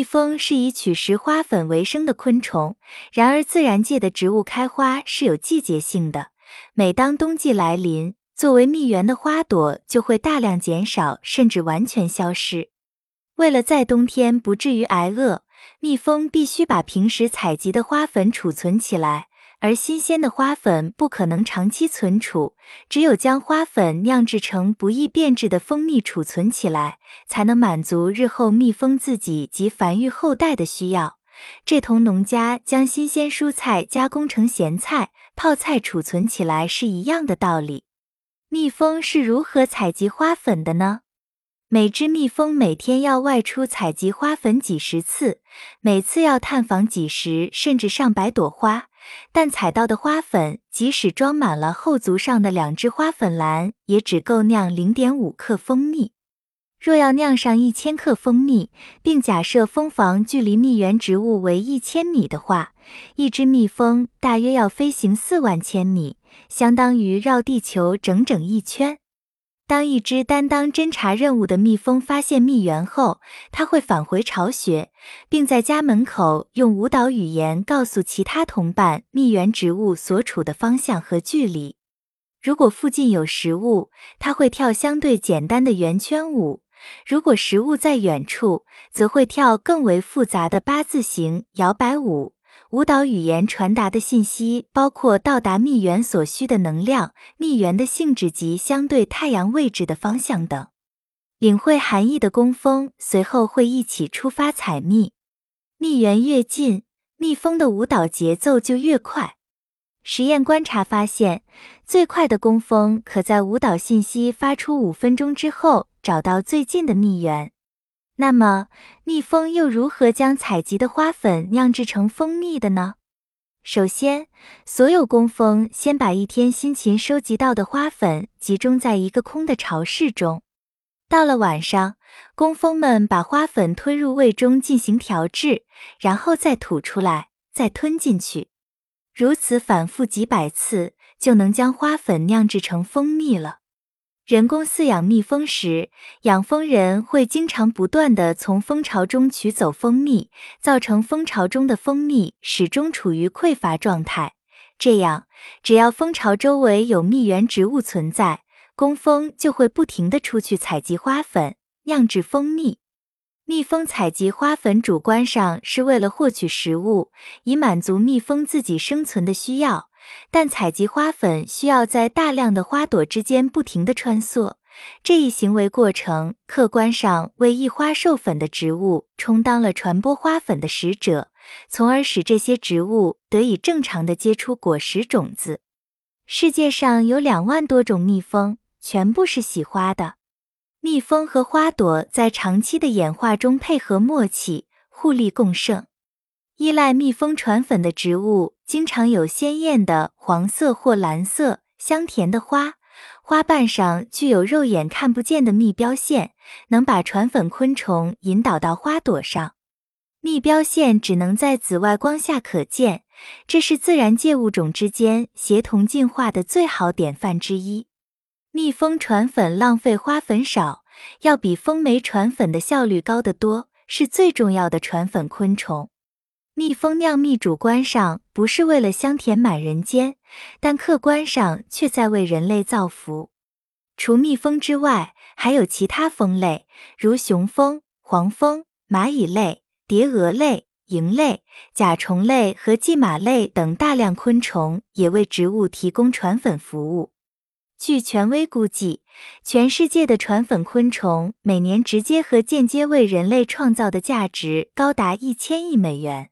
蜜蜂是以取食花粉为生的昆虫，然而自然界的植物开花是有季节性的。每当冬季来临，作为蜜源的花朵就会大量减少，甚至完全消失。为了在冬天不至于挨饿，蜜蜂必须把平时采集的花粉储存起来，而新鲜的花粉不可能长期存储。只有将花粉酿制成不易变质的蜂蜜储存起来，才能满足日后蜜蜂自己及繁育后代的需要。这同农家将新鲜蔬菜加工成咸菜、泡菜储存起来是一样的道理。蜜蜂是如何采集花粉的呢？每只蜜蜂每天要外出采集花粉几十次，每次要探访几十甚至上百朵花，但采到的花粉，即使装满了后足上的两只花粉篮，也只够酿零点五克蜂蜜。若要酿上一千克蜂蜜，并假设蜂房距离蜜源植物为一千米的话，一只蜜蜂大约要飞行四万千米，相当于绕地球整整一圈。当一只担当侦察任务的蜜蜂发现蜜源后，它会返回巢穴，并在家门口用舞蹈语言告诉其他同伴蜜源植物所处的方向和距离。如果附近有食物，它会跳相对简单的圆圈舞；如果食物在远处，则会跳更为复杂的八字形摇摆舞。舞蹈语言传达的信息包括到达蜜源所需的能量、蜜源的性质及相对太阳位置的方向等。领会含义的工蜂随后会一起出发采蜜。蜜源越近，蜜蜂的舞蹈节奏就越快。实验观察发现，最快的工蜂可在舞蹈信息发出五分钟之后找到最近的蜜源。那么，蜜蜂又如何将采集的花粉酿制成蜂蜜的呢？首先，所有工蜂先把一天辛勤收集到的花粉集中在一个空的巢室中。到了晚上，工蜂们把花粉吞入胃中进行调制，然后再吐出来，再吞进去，如此反复几百次，就能将花粉酿制成蜂蜜了。人工饲养蜜蜂时，养蜂人会经常不断地从蜂巢中取走蜂蜜，造成蜂巢中的蜂蜜始终处于匮乏状态。这样，只要蜂巢周围有蜜源植物存在，工蜂就会不停地出去采集花粉，酿制蜂蜜。蜜蜂采集花粉主观上是为了获取食物，以满足蜜蜂自己生存的需要。但采集花粉需要在大量的花朵之间不停地穿梭，这一行为过程客观上为异花授粉的植物充当了传播花粉的使者，从而使这些植物得以正常的结出果实种子。世界上有两万多种蜜蜂，全部是喜花的。蜜蜂和花朵在长期的演化中配合默契，互利共生。依赖蜜蜂传粉的植物，经常有鲜艳的黄色或蓝色、香甜的花，花瓣上具有肉眼看不见的蜜标线，能把传粉昆虫引导到花朵上。蜜标线只能在紫外光下可见，这是自然界物种之间协同进化的最好典范之一。蜜蜂传粉浪费花粉少，要比蜂媒传粉的效率高得多，是最重要的传粉昆虫。蜜蜂酿蜜主观上不是为了香甜满人间，但客观上却在为人类造福。除蜜蜂之外，还有其他蜂类，如雄蜂、黄蜂、蚂蚁类、蝶蛾类、蝇类、甲虫类和蓟马类等大量昆虫，也为植物提供传粉服务。据权威估计，全世界的传粉昆虫每年直接和间接为人类创造的价值高达一千亿美元。